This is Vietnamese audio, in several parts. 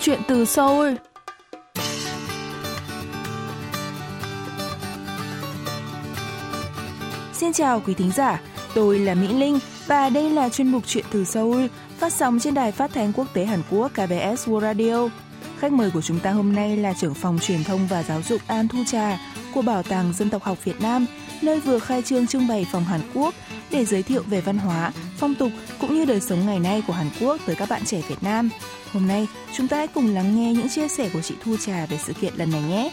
Chuyện từ Seoul Xin chào quý thính giả, tôi là Mỹ Linh và đây là chuyên mục Chuyện từ Seoul phát sóng trên đài phát thanh quốc tế Hàn Quốc KBS World Radio. Khách mời của chúng ta hôm nay là trưởng phòng truyền thông và giáo dục An Thu Trà của Bảo tàng Dân tộc học Việt Nam, nơi vừa khai trương trưng bày phòng Hàn Quốc để giới thiệu về văn hóa, phong tục cũng như đời sống ngày nay của Hàn Quốc tới các bạn trẻ Việt Nam. Hôm nay, chúng ta hãy cùng lắng nghe những chia sẻ của chị Thu Trà về sự kiện lần này nhé.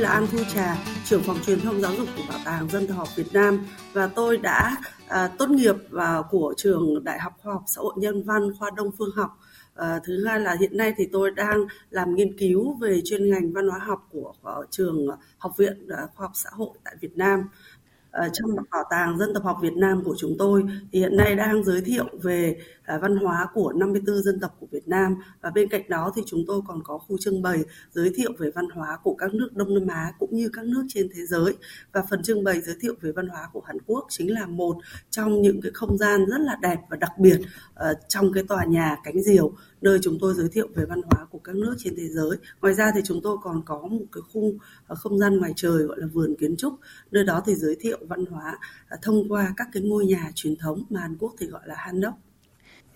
Tôi là An Thu Trà, trưởng phòng truyền thông giáo dục của Bảo tàng Dân tộc học Việt Nam và tôi đã à, tốt nghiệp vào của trường Đại học Khoa học Xã hội Nhân văn khoa Đông Phương học. À, thứ hai là hiện nay thì tôi đang làm nghiên cứu về chuyên ngành văn hóa học của, của trường Học viện ờ, Khoa học Xã hội tại Việt Nam. Ờ, trong bảo tàng dân tộc học Việt Nam của chúng tôi, thì hiện nay đang giới thiệu về à, văn hóa của 54 dân tộc của Việt Nam và bên cạnh đó thì chúng tôi còn có khu trưng bày giới thiệu về văn hóa của các nước Đông Nam Á cũng như các nước trên thế giới và phần trưng bày giới thiệu về văn hóa của Hàn Quốc chính là một trong những cái không gian rất là đẹp và đặc biệt ờ, trong cái tòa nhà cánh diều, nơi chúng tôi giới thiệu về văn hóa của các nước trên thế giới. Ngoài ra thì chúng tôi còn có một cái khu ờ, không gian ngoài trời, gọi là vườn kiến trúc. Nơi đó thì giới thiệu văn hóa à, thông qua các cái ngôi nhà truyền thống mà Hàn Quốc thì gọi là Hanok.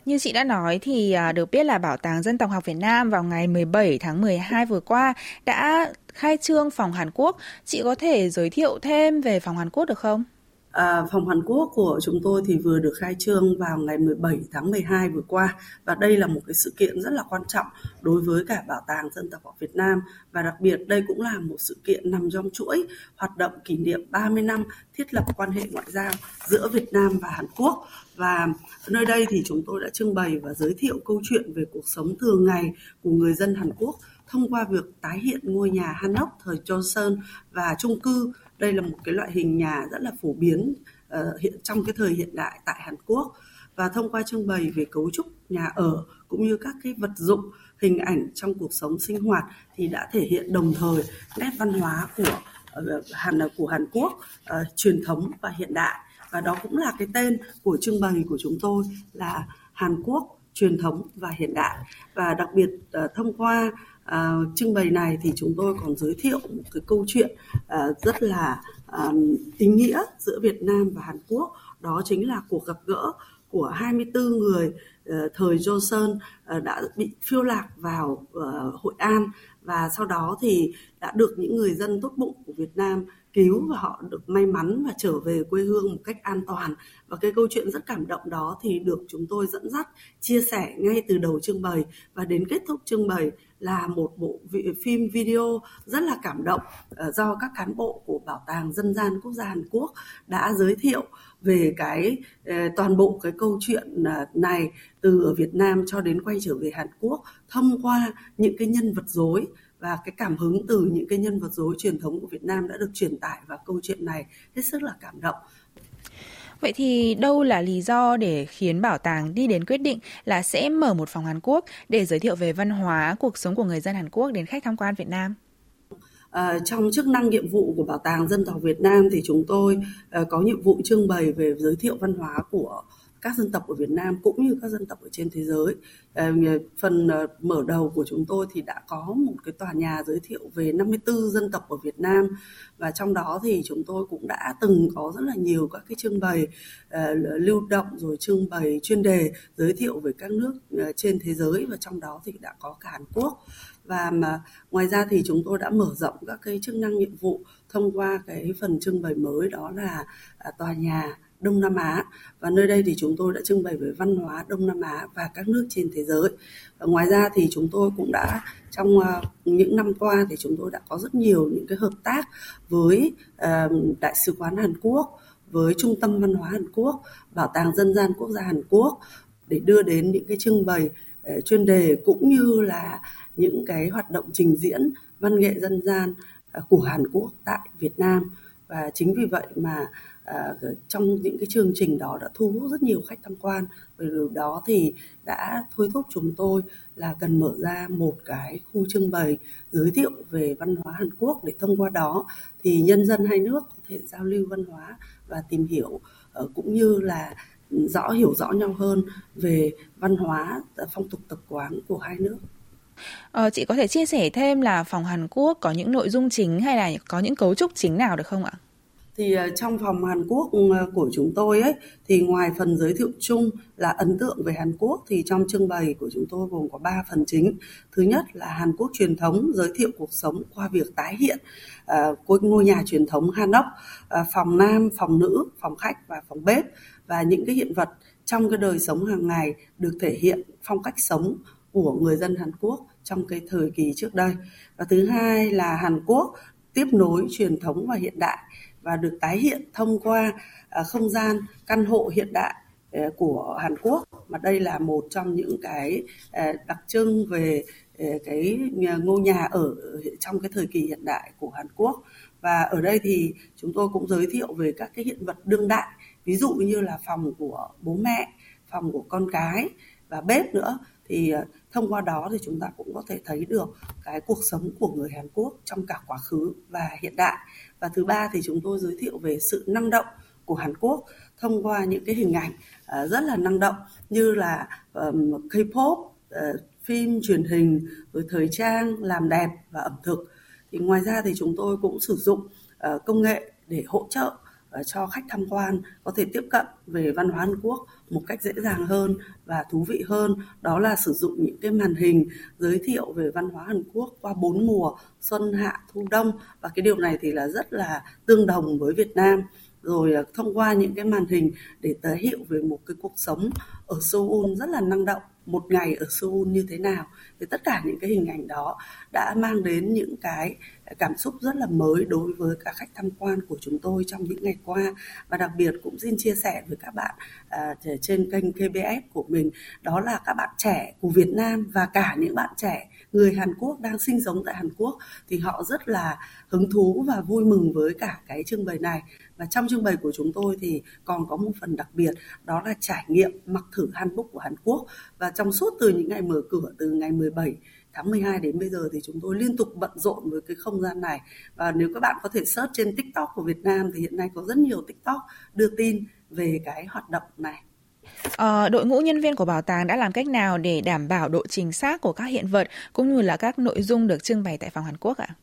Như chị đã nói thì à, được biết là Bảo tàng Dân tộc học Việt Nam vào ngày 17 tháng 12 vừa qua đã khai trương phòng Hàn Quốc. Chị có thể giới thiệu thêm về phòng Hàn Quốc được không? À, phòng Hàn Quốc của chúng tôi thì vừa được khai trương vào ngày 17 tháng 12 vừa qua. Và đây là một cái sự kiện rất là quan trọng đối với cả Bảo tàng Dân tộc học Việt Nam. Và đặc biệt đây cũng là một sự kiện nằm trong chuỗi hoạt động kỷ niệm 30 năm thiết lập quan hệ ngoại giao giữa Việt Nam và Hàn Quốc và nơi đây thì chúng tôi đã trưng bày và giới thiệu câu chuyện về cuộc sống thường ngày của người dân Hàn Quốc thông qua việc tái hiện ngôi nhà Hanok thời Joseon và chung cư. Đây là một cái loại hình nhà rất là phổ biến uh, hiện trong cái thời hiện đại tại Hàn Quốc. Và thông qua trưng bày về cấu trúc nhà ở cũng như các cái vật dụng hình ảnh trong cuộc sống sinh hoạt thì đã thể hiện đồng thời nét văn hóa của ờ, Hàn của Hàn Quốc uh, truyền thống và hiện đại và đó cũng là cái tên của trưng bày của chúng tôi là Hàn Quốc truyền thống và hiện đại. Và đặc biệt ờ, thông qua uh, trưng bày này thì chúng tôi còn giới thiệu một cái câu chuyện uh, rất là à, ý nghĩa giữa Việt Nam và Hàn Quốc. Đó chính là cuộc gặp gỡ của 24 người uh, thời Joseon uh, đã bị phiêu lạc vào uh, Hội An. Và sau đó thì đã được những người dân tốt bụng của Việt Nam cứu và họ được may mắn và trở về quê hương một cách an toàn. Và cái câu chuyện rất cảm động đó thì được chúng tôi dẫn dắt, chia sẻ ngay từ đầu trưng bày. Và đến kết thúc trưng bày là một bộ phim video rất là cảm động ờ, do các cán bộ của Bảo tàng Dân gian Quốc gia Hàn Quốc đã giới thiệu về cái ờ, toàn bộ cái câu chuyện ờ, này từ ở Việt Nam cho đến quay trở về Hàn Quốc thông qua những cái nhân vật dối và cái cảm hứng từ những cái nhân vật dối truyền thống của Việt Nam đã được truyền tải vào câu chuyện này hết sức là cảm động Vậy thì đâu là lý do để khiến bảo tàng đi đến quyết định là sẽ mở một phòng Hàn Quốc để giới thiệu về văn hóa, cuộc sống của người dân Hàn Quốc đến khách tham quan Việt Nam? À, trong chức năng nhiệm vụ của Bảo tàng Dân tộc Việt Nam thì chúng tôi à, có nhiệm vụ trưng bày về giới thiệu văn hóa của các dân tộc ở Việt Nam cũng như các dân tộc ở trên thế giới. Ờ, phần ờ, mở đầu của chúng tôi thì đã có một cái tòa nhà giới thiệu về 54 dân tộc ở Việt Nam và trong đó thì chúng tôi cũng đã từng có rất là nhiều các cái trưng bày ờ, lưu động rồi trưng bày chuyên đề giới thiệu về các nước trên thế giới và trong đó thì đã có cả Hàn Quốc và mà ngoài ra thì chúng tôi đã mở rộng các cái chức năng nhiệm vụ thông qua cái phần trưng bày mới đó là à, tòa nhà Đông Nam Á và nơi đây thì chúng tôi đã trưng bày về văn hóa Đông Nam Á và các nước trên thế giới. Và ngoài ra thì chúng tôi cũng đã trong ờ, những năm qua thì chúng tôi đã có rất nhiều những cái hợp tác với ờ, đại sứ quán Hàn Quốc, với trung tâm văn hóa Hàn Quốc, bảo tàng dân gian quốc gia Hàn Quốc để đưa đến những cái trưng bày ờ, chuyên đề cũng như là những cái hoạt động trình diễn văn nghệ dân gian của Hàn Quốc tại Việt Nam và chính vì vậy mà à, trong những cái chương trình đó đã thu hút rất nhiều khách tham quan và điều đó thì đã thôi thúc chúng tôi là cần mở ra một cái khu trưng bày giới thiệu về văn hóa Hàn Quốc để thông qua đó thì nhân dân hai nước có thể giao lưu văn hóa và tìm hiểu ờ, cũng như là ừ, rõ hiểu rõ nhau hơn về văn hóa ờ, phong tục tập quán của hai nước. Ờ, chị có thể chia sẻ thêm là phòng Hàn Quốc có những nội dung chính hay là có những cấu trúc chính nào được không ạ? Thì ờ, trong phòng Hàn Quốc ừ, của chúng tôi ấy thì ngoài phần giới thiệu chung là ấn tượng về Hàn Quốc thì trong trưng bày của chúng tôi gồm có 3 phần chính. Thứ nhất là Hàn Quốc truyền thống giới thiệu cuộc sống qua việc tái hiện uh, ngôi nhà truyền thống Hanok, uh, phòng nam, phòng nữ, phòng khách và phòng bếp và những cái hiện vật trong cái đời sống hàng ngày được thể hiện phong cách sống của người dân Hàn Quốc trong cái thời kỳ trước đây. Và thứ hai là Hàn Quốc tiếp nối truyền thống và hiện đại và được tái hiện thông qua à, không gian căn hộ hiện đại à, của Hàn Quốc. Mà đây là một trong những cái à, đặc trưng về cái ngôi nhà ở trong cái thời kỳ hiện đại của Hàn Quốc. Và ở đây thì chúng tôi cũng giới thiệu về các cái hiện vật đương đại, ví dụ như là phòng của bố mẹ, phòng của con cái và bếp nữa thì ờ, thông qua đó thì chúng ta cũng có thể thấy được cái cuộc sống của người Hàn Quốc trong cả quá khứ và hiện đại và thứ ba thì chúng tôi giới thiệu về sự năng động của Hàn Quốc thông qua những cái hình ảnh ờ, rất là năng động như là um, K-pop, uh, phim truyền hình, rồi thời trang, làm đẹp và ẩm thực. Thì ngoài ra thì chúng tôi cũng sử dụng uh, công nghệ để hỗ trợ Ờ, cho khách tham quan, có thể tiếp cận về văn hóa Hàn Quốc một cách dễ dàng hơn và thú vị hơn. Đó là sử dụng những cái màn hình giới thiệu về văn hóa Hàn Quốc qua bốn mùa xuân, hạ, thu, đông. Và cái điều này thì là rất là tương đồng với Việt Nam. Rồi ờ, thông qua những cái màn hình để tái hiệu về một cái cuộc sống ở Seoul rất là năng động, một ngày ở Seoul như thế nào, thì tất cả những cái hình ảnh đó đã mang đến những cái cảm xúc rất là mới đối với cả khách tham quan của chúng tôi trong những ngày qua. Và đặc biệt cũng xin chia sẻ với các bạn à, trên kênh KBS của mình đó là các bạn trẻ của Việt Nam và cả những bạn trẻ người Hàn Quốc đang sinh sống tại Hàn Quốc thì họ rất là hứng thú và vui mừng với cả cái trưng bày này. Và trong trưng bày của chúng tôi thì còn có một phần đặc biệt đó là trải nghiệm mặc thử hanbok của Hàn Quốc. Và trong suốt từ những ngày mở cửa từ ngày 17 tháng 12 đến bây giờ thì chúng tôi liên tục bận rộn với cái không gian này và nếu các bạn có thể search trên TikTok của Việt Nam thì hiện nay có rất nhiều TikTok đưa tin về cái hoạt động này. À, đội ngũ nhân viên của bảo tàng đã làm cách nào để đảm bảo độ chính xác của các hiện vật cũng như là các nội dung được trưng bày tại phòng Hàn Quốc ạ? À?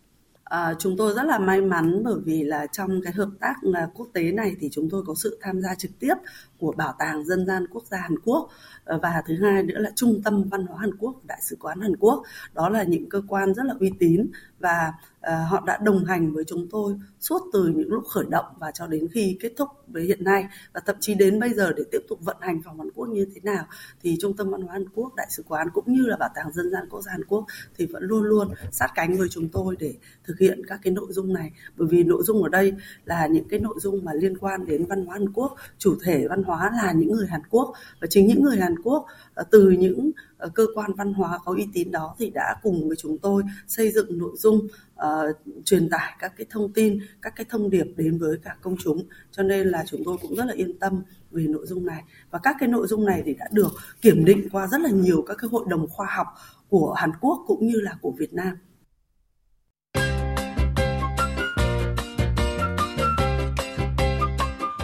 À, chúng tôi rất là may mắn bởi vì là trong cái hợp tác ờ, quốc tế này thì chúng tôi có sự tham gia trực tiếp của Bảo tàng Dân gian Quốc gia Hàn Quốc ờ, và thứ hai nữa là Trung tâm Văn hóa Hàn Quốc, Đại sứ quán Hàn Quốc. Đó là những cơ quan rất là uy tín và Ờ, họ đã đồng hành với chúng tôi suốt từ những lúc khởi động và cho đến khi kết thúc với hiện nay. Và thậm chí đến bây giờ để tiếp tục vận hành phòng Hàn Quốc như thế nào thì Trung tâm Văn hóa Hàn Quốc, Đại sứ quán cũng như là Bảo tàng Dân gian Quốc gia Hàn Quốc thì vẫn luôn luôn sát cánh với chúng tôi để thực hiện các cái nội dung này. Bởi vì nội dung ở đây là những cái nội dung mà liên quan đến văn hóa Hàn Quốc, chủ thể văn hóa là những người Hàn Quốc. Và chính những người Hàn Quốc ờ, từ những ờ, cơ quan văn hóa có uy tín đó thì đã cùng với chúng tôi xây dựng nội dung uh, truyền tải các cái thông tin các cái thông điệp đến với cả công chúng. Cho nên là chúng tôi cũng rất là yên tâm về nội dung này. Và các cái nội dung này thì đã được kiểm định qua rất là nhiều các cái hội đồng khoa học của Hàn Quốc cũng như là của Việt Nam.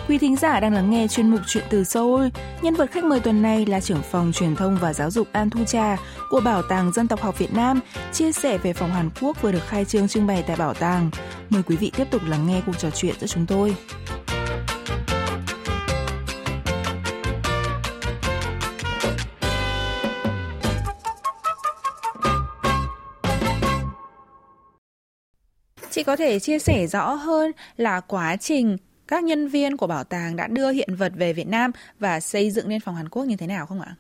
Quý thính giả đang lắng nghe chuyên mục Chuyện từ Seoul. Nhân vật khách mời tuần này là trưởng phòng truyền thông và giáo dục An Thu Trà của Bảo tàng Dân tộc học Việt Nam, chia sẻ về phòng Hàn Quốc vừa được khai trương trưng bày tại bảo tàng. Mời quý vị tiếp tục lắng nghe cuộc trò chuyện giữa chúng tôi. Chị có thể chia sẻ rõ hơn là quá trình các nhân viên của bảo tàng đã đưa hiện vật về Việt Nam và xây dựng nên phòng Hàn Quốc như thế nào không ạ?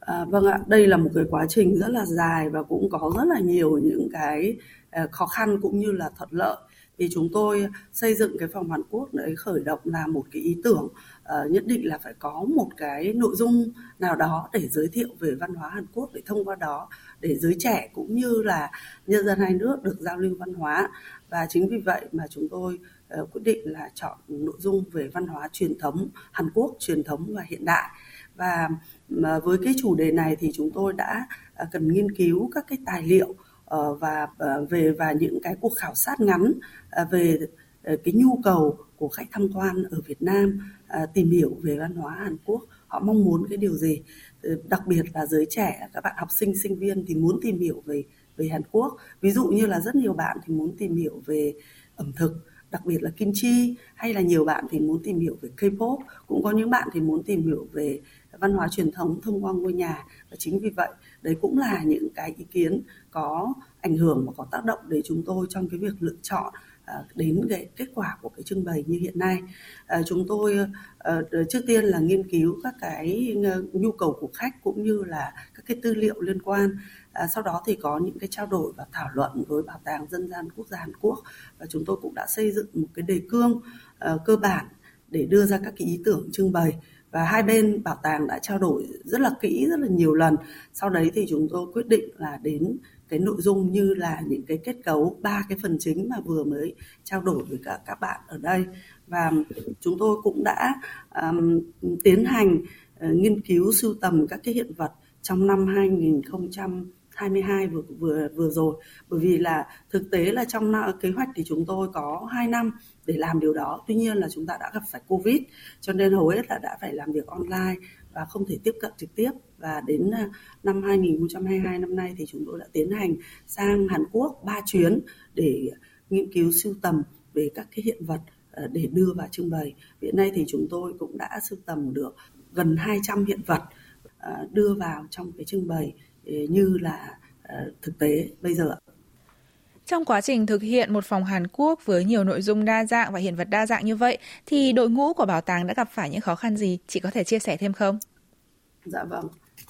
À, vâng ạ, đây là một cái quá trình rất là dài và cũng có rất là nhiều những cái à, khó khăn cũng như là thuận lợi. Thì chúng tôi xây dựng cái phòng Hàn Quốc đấy khởi động là một cái ý tưởng uh, nhất định là phải có một cái nội dung nào đó để giới thiệu về văn hóa Hàn Quốc để thông qua đó để giới trẻ cũng như là nhân dân hai nước được giao lưu văn hóa. Và chính vì vậy mà chúng tôi Ờ, quyết định là chọn nội dung về văn hóa truyền thống Hàn Quốc truyền thống và hiện đại. Và với cái chủ đề này thì chúng tôi đã ờ, cần nghiên cứu các cái tài liệu ờ, và về, và những cái cuộc khảo sát ngắn về cái nhu cầu của khách tham quan ở Việt Nam tìm hiểu về văn hóa Hàn Quốc, họ mong muốn cái điều gì. Đặc biệt là giới trẻ, các bạn học sinh sinh viên thì muốn tìm hiểu về về Hàn Quốc. Ví dụ như là rất nhiều bạn thì muốn tìm hiểu về ẩm thực đặc biệt là kim chi hay là nhiều bạn thì muốn tìm hiểu về K-pop, cũng có những bạn thì muốn tìm hiểu về văn hóa truyền thống thông qua ngôi nhà. Và chính vì vậy, đấy cũng là những cái ý kiến có ảnh hưởng và có tác động để chúng tôi trong cái việc lựa chọn Ờ, đến cái kết quả của cái trưng bày như hiện nay. À, chúng tôi à, trước tiên là nghiên cứu các cái nhu cầu của khách cũng như là các cái tư liệu liên quan. Sau đó thì có những cái trao đổi và thảo luận với bảo tàng dân gian quốc gia Hàn Quốc và chúng tôi cũng đã xây dựng một cái đề cương cơ bản để đưa ra các cái ý tưởng trưng bày và hai bên bảo tàng đã trao đổi rất là kỹ rất là nhiều lần. Sau đấy thì chúng tôi quyết định là đến cái nội dung như là những cái kết cấu ba cái phần chính mà vừa mới trao đổi với cả các bạn ở đây. Và chúng tôi cũng đã um, tiến hành uh, nghiên cứu sưu tầm các cái hiện vật trong năm 2022 vừa vừa vừa rồi. Bởi vì là thực tế là trong ờ, kế hoạch thì chúng tôi có 2 năm để làm điều đó. Tuy nhiên là chúng ta đã gặp phải covid, cho nên hầu hết là đã phải làm việc online và không thể tiếp cận trực tiếp. Và đến ờ, năm 2022 năm nay thì chúng tôi đã tiến hành sang Hàn Quốc 3 chuyến để nghiên cứu sưu tầm về các cái hiện vật ờ, để đưa vào trưng bày. Hiện nay thì chúng tôi cũng đã sưu tầm được gần 200 hiện vật đưa vào trong cái trưng bày như là thực tế bây giờ. Trong quá trình thực hiện một phòng Hàn Quốc với nhiều nội dung đa dạng và hiện vật đa dạng như vậy, thì đội ngũ của bảo tàng đã gặp phải những khó khăn gì? Chị có thể chia sẻ thêm không? Dạ vâng.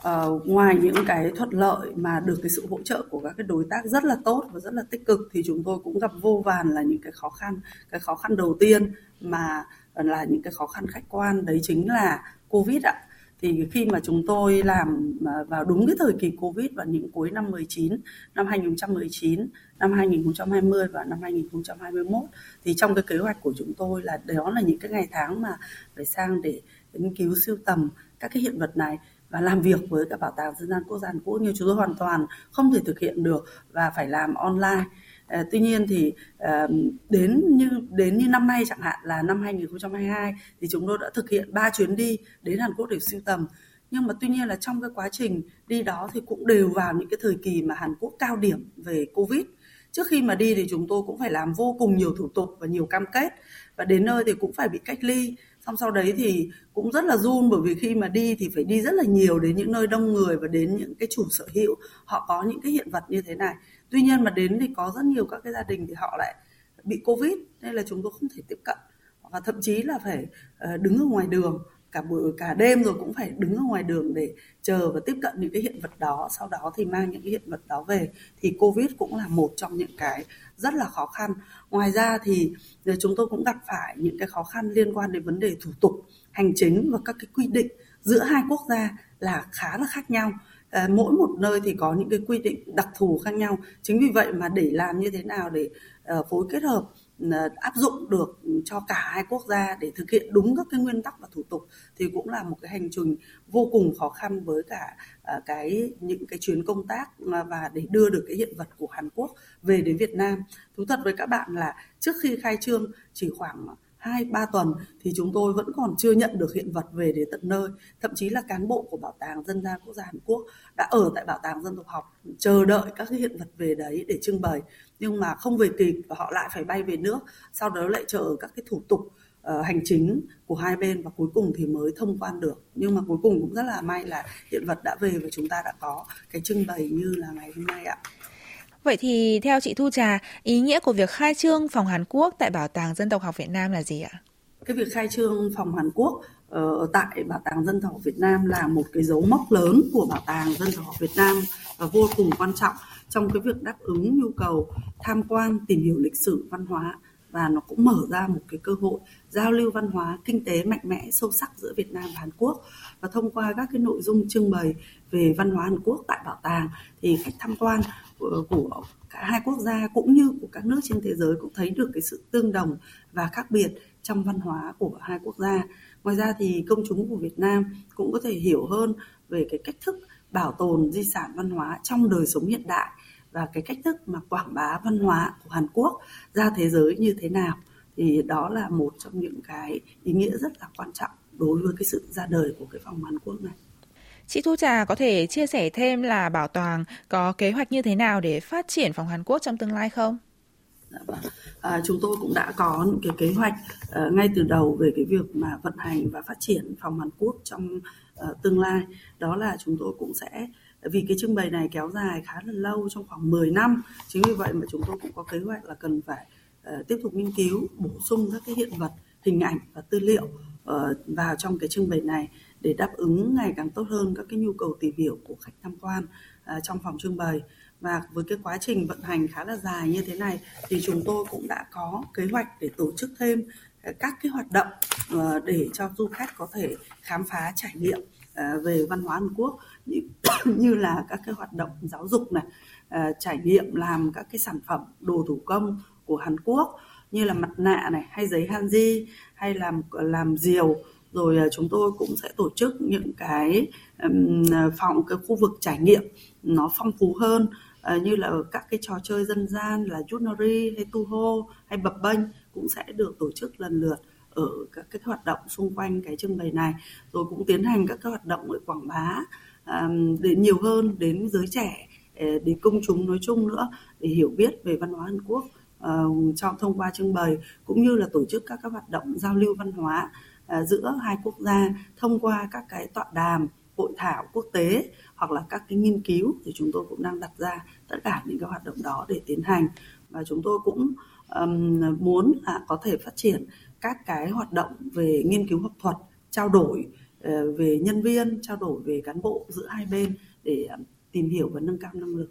Uh, ngoài những cái thuận lợi mà được cái sự hỗ trợ của các cái đối tác rất là tốt và rất là tích cực thì chúng tôi cũng gặp vô vàn là những cái khó khăn cái khó khăn đầu tiên mà là những cái khó khăn khách quan đấy chính là covid ạ thì khi mà chúng tôi làm à, vào đúng cái thời kỳ Covid vào những cuối năm 19, năm 2019, năm 2020 và năm 2021 thì trong cái kế hoạch của chúng tôi là đó là những cái ngày tháng mà phải sang để nghiên cứu sưu tầm các cái hiện vật này và làm việc với cả bảo tàng dân gian quốc gia Hàn Quốc. Nhưng chúng tôi hoàn toàn không thể thực hiện được và phải làm online. À, tuy nhiên thì à, đến như đến như năm nay chẳng hạn là năm 2022 thì chúng tôi đã thực hiện ba chuyến đi đến Hàn Quốc để sưu tầm. Nhưng mà tuy nhiên là trong cái quá trình đi đó thì cũng đều vào những cái thời kỳ mà Hàn Quốc cao điểm về Covid. Trước khi mà đi thì chúng tôi cũng phải làm vô cùng nhiều thủ tục và nhiều cam kết. Và đến nơi thì cũng phải bị cách ly. Xong sau đấy thì cũng rất là run bởi vì khi mà đi thì phải đi rất là nhiều đến những nơi đông người và đến những cái chủ sở hữu. Họ có những cái hiện vật như thế này tuy nhiên mà đến thì có rất nhiều các cái gia đình thì họ lại bị covid, nên là chúng tôi không thể tiếp cận. Và thậm chí là phải ờ, đứng ở ngoài đường, cả buổi, cả đêm rồi cũng phải đứng ở ngoài đường để chờ và tiếp cận những cái hiện vật đó. Sau đó thì mang những cái hiện vật đó về, thì covid cũng là một trong những cái rất là khó khăn. Ngoài ra thì ờ, chúng tôi cũng gặp phải những cái khó khăn liên quan đến vấn đề thủ tục, hành chính và các cái quy định giữa hai quốc gia là khá là khác nhau à, mỗi một nơi thì có những cái quy định đặc thù khác nhau chính vì vậy mà để làm như thế nào để ờ, phối kết hợp ờ, áp dụng được cho cả hai quốc gia để thực hiện đúng các cái nguyên tắc và thủ tục thì cũng là một cái hành trình vô cùng khó khăn với cả cái những cái chuyến công tác và để đưa được cái hiện vật của Hàn Quốc về đến Việt Nam. Thú thật với các bạn là trước khi khai trương chỉ khoảng hai ba tuần thì chúng tôi vẫn còn chưa nhận được hiện vật về đến tận nơi. Thậm chí là cán bộ của bảo tàng dân gian quốc gia Hàn Quốc đã ở tại bảo tàng dân tộc học chờ đợi các cái hiện vật về đấy để trưng bày. Nhưng mà không về kịp và họ lại phải bay về nước sau đó lại chờ các cái thủ tục uh, hành chính của hai bên và cuối cùng thì mới thông quan được. Nhưng mà cuối cùng cũng rất là may là hiện vật đã về và chúng ta đã có cái trưng bày như là ngày hôm nay ạ. Vậy thì theo chị Thu Trà, ý nghĩa của việc khai trương phòng Hàn Quốc tại Bảo tàng Dân tộc học Việt Nam là gì ạ? Cái việc khai trương phòng Hàn Quốc ờ, ở tại Bảo tàng Dân tộc học Việt Nam là một cái dấu mốc lớn của Bảo tàng Dân tộc học Việt Nam và vô cùng quan trọng trong cái việc đáp ứng nhu cầu tham quan, tìm hiểu lịch sử, văn hóa và nó cũng mở ra một cái cơ hội giao lưu văn hóa kinh tế mạnh mẽ sâu sắc giữa Việt Nam và Hàn Quốc và thông qua các cái nội dung trưng bày về văn hóa Hàn Quốc tại bảo tàng thì khách tham quan của, của cả hai quốc gia cũng như của các nước trên thế giới cũng thấy được cái sự tương đồng và khác biệt trong văn hóa của hai quốc gia. Ngoài ra thì công chúng của Việt Nam cũng có thể hiểu hơn về cái cách thức bảo tồn di sản văn hóa trong đời sống hiện đại và cái cách thức mà quảng bá văn hóa của Hàn Quốc ra thế giới như thế nào thì đó là một trong những cái ý nghĩa rất là quan trọng đối với cái sự ra đời của cái phòng Hàn Quốc này. Chị Thu Trà có thể chia sẻ thêm là bảo tàng có kế hoạch như thế nào để phát triển phòng Hàn Quốc trong tương lai không? Dạ vâng. À, chúng tôi cũng đã có những cái kế hoạch uh, ngay từ đầu về cái việc mà vận hành và phát triển phòng Hàn Quốc trong uh, tương lai. Đó là chúng tôi cũng sẽ vì cái trưng bày này kéo dài khá là lâu trong khoảng 10 năm chính vì vậy mà chúng tôi cũng có kế hoạch là cần phải uh, tiếp tục nghiên cứu bổ sung các cái hiện vật hình ảnh và tư liệu Ờ, vào trong cái trưng bày này để đáp ứng ngày càng tốt hơn các cái nhu cầu tìm hiểu của khách tham quan ờ, trong phòng trưng bày. Và với cái quá trình vận hành khá là dài như thế này thì chúng tôi cũng đã có kế hoạch để tổ chức thêm ờ, các cái hoạt động để cho du khách có thể khám phá trải nghiệm về văn hóa Hàn Quốc như, như là các cái hoạt động giáo dục này trải nghiệm làm các cái sản phẩm đồ thủ công của Hàn Quốc như là mặt nạ này, hay giấy hanji, hay làm làm diều. Rồi à, chúng tôi cũng sẽ tổ chức những cái à, phòng, cái khu vực trải nghiệm nó phong phú hơn à, như là các cái trò chơi dân gian là Junori hay Tu Hô hay Bập Bênh cũng sẽ được tổ chức lần lượt ở các cái hoạt động xung quanh cái trưng bày này. Rồi cũng tiến hành các cái hoạt động để quảng bá để nhiều hơn đến giới trẻ đến công chúng nói chung nữa, để hiểu biết về văn hóa Hàn Quốc. Ờ, uh, trong thông qua trưng bày cũng như là tổ chức các các hoạt động giao lưu văn hóa uh, giữa hai quốc gia thông qua các cái tọa đàm hội thảo quốc tế hoặc là các cái nghiên cứu thì chúng tôi cũng đang đặt ra tất cả những cái hoạt động đó để tiến hành. Và chúng tôi cũng um, muốn là có thể phát triển các cái hoạt động về nghiên cứu học thuật trao đổi uh, về nhân viên trao đổi về cán bộ giữa hai bên để um, tìm hiểu và nâng cao năng lực.